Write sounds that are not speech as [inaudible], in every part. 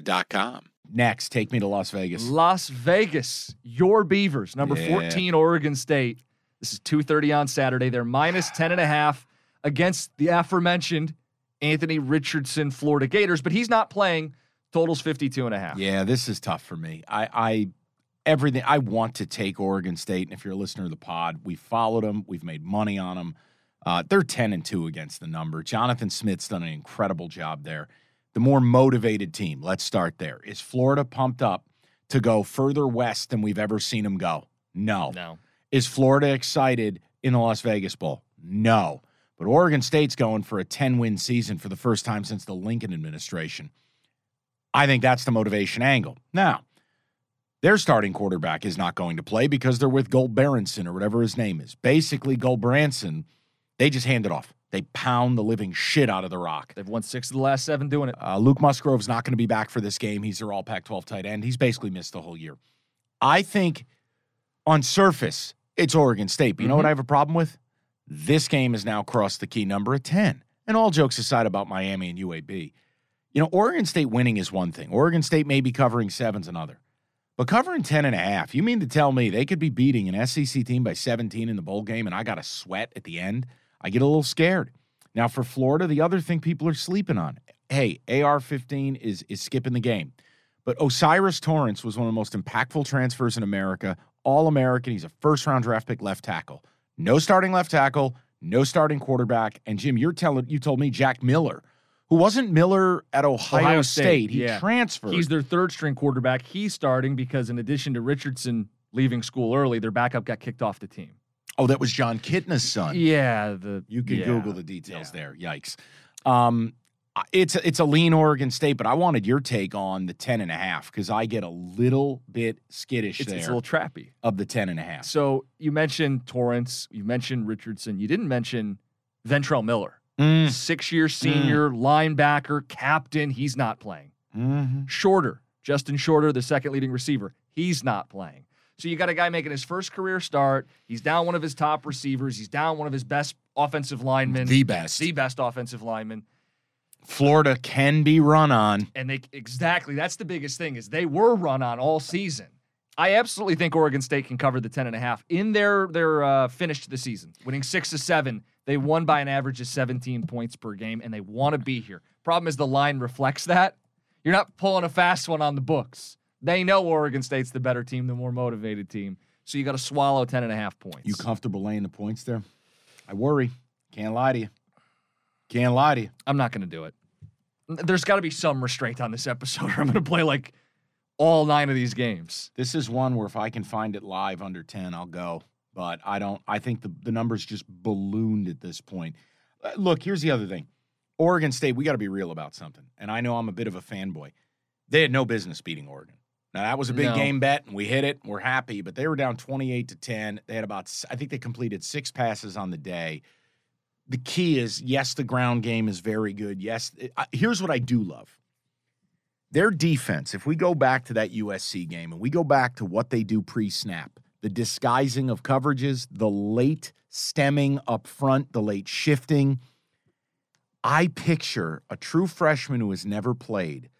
Serta.com. Next, take me to Las Vegas. Las Vegas, your Beavers, number Yeah. 14, Oregon State. This is 2.30 on Saturday. They're minus 10.5 against the aforementioned Anthony Richardson Florida Gators, but he's not playing. Totals 52.5. Yeah, this is tough for me. I, I everything I want to take Oregon State, and if you're a listener to the pod, we followed them. We've made money on them. Uh, they're ten and two against the number. Jonathan Smith's done an incredible job there. The more motivated team. Let's start there. Is Florida pumped up to go further west than we've ever seen them go? No. No. Is Florida excited in the Las Vegas Bowl? No. But Oregon State's going for a 10 win season for the first time since the Lincoln administration. I think that's the motivation angle. Now, their starting quarterback is not going to play because they're with Gulbranson or whatever his name is. Basically, Gulbranson, they just hand it off. They pound the living shit out of the rock. They've won six of the last seven doing it. Uh, Luke Musgrave's not going to be back for this game. He's their all Pac 12 tight end. He's basically missed the whole year. I think on surface, it's Oregon State. But you know what I have a problem with? This game has now crossed the key number of 10. And all jokes aside about Miami and UAB, you know, Oregon State winning is one thing. Oregon State may be covering seven's another. But covering 10 and a half, you mean to tell me they could be beating an SEC team by 17 in the bowl game and I got to sweat at the end? I get a little scared. Now for Florida, the other thing people are sleeping on. Hey, AR-15 is is skipping the game. But O'Cyrus Torrence was one of the most impactful transfers in America, all American. He's a first round draft pick left tackle. No starting left tackle, no starting quarterback. And Jim, you're telling you told me Jack Miller, who wasn't Miller at Ohio, Ohio State. State, He yeah. transferred. He's their third string quarterback. He's starting because, in addition to Richardson leaving school early, their backup got kicked off the team. Oh, that was Jon Kitna's son. Yeah, the You can yeah, Google the details yeah. there. Yikes. Um, it's it's a lean Oregon State, but I wanted your take on the 10 and a half because I get a little bit skittish It's, there it's a little trappy. of the 10 and a half. So you mentioned Torrence, you mentioned Richardson, you didn't mention Ventrell Miller, Mm, six-year senior linebacker, captain. He's not playing. mhm. Shorter, Justin Shorter, the second leading receiver. He's not playing. So you got a guy making his first career start. He's down one of his top receivers. He's down one of his best offensive linemen. The best. The best offensive lineman. Florida can be run on. And they exactly that's the biggest thing is they were run on all season. I absolutely think Oregon State can cover the 10 and a half in their their uh, finish to the season, winning six to seven. They won by an average of 17 points per game, and they want to be here. Problem is the line reflects that. You're not pulling a fast one on the books. They know Oregon State's the better team, the more motivated team. So you got to swallow 10 and a half points. You comfortable laying the points there? I worry. Can't lie to you. Can't lie to you. I'm not going to do it. There's got to be some restraint on this episode, [laughs] or I'm going to play like all nine of these games. This is one where if I can find it live under 10, I'll go. But I don't, I think the, the numbers just ballooned at this point. Uh, Look, here's the other thing Oregon State, we got to be real about something. And I know I'm a bit of a fanboy. They had no business beating Oregon. Now, that was a big No. game bet, and we hit it. We're happy, but they were down 28 to 10. They had about, I think they completed six passes on the day. The key is yes, the ground game is very good. Yes, it- I- here's what I do love their defense, if we go back to that USC game and we go back to what they do pre snap, the disguising of coverages, the late stemming up front, the late shifting, I picture a true freshman who has never played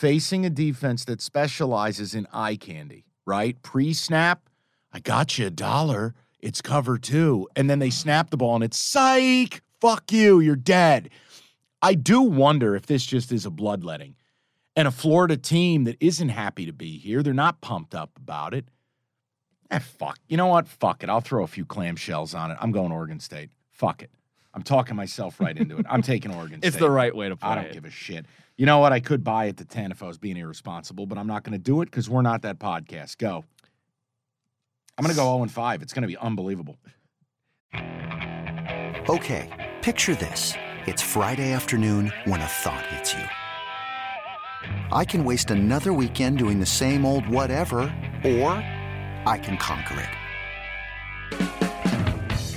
facing a defense that specializes in eye candy, right? Pre snap, I got you a dollar. It's cover two. And then they snap the ball and it's psych, fuck you, you're dead. I do wonder if this just is a bloodletting. and a Florida team that isn't happy to be here. They're not pumped up about it. Eh, fuck. You know what? Fuck it. I'll throw a few clamshells on it. I'm going Oregon State. Fuck it. I'm talking myself right into it. I'm taking Oregon [laughs] State. It's the right way to play I don't it. give a shit. You know what? I could buy it to 10 if I was being irresponsible, but I'm not going to do it because we're not that podcast. Go. I'm going to go 0 and 5. It's going to be unbelievable. Okay, picture this. It's Friday afternoon when a thought hits you. I can waste another weekend doing the same old whatever, or I can conquer it.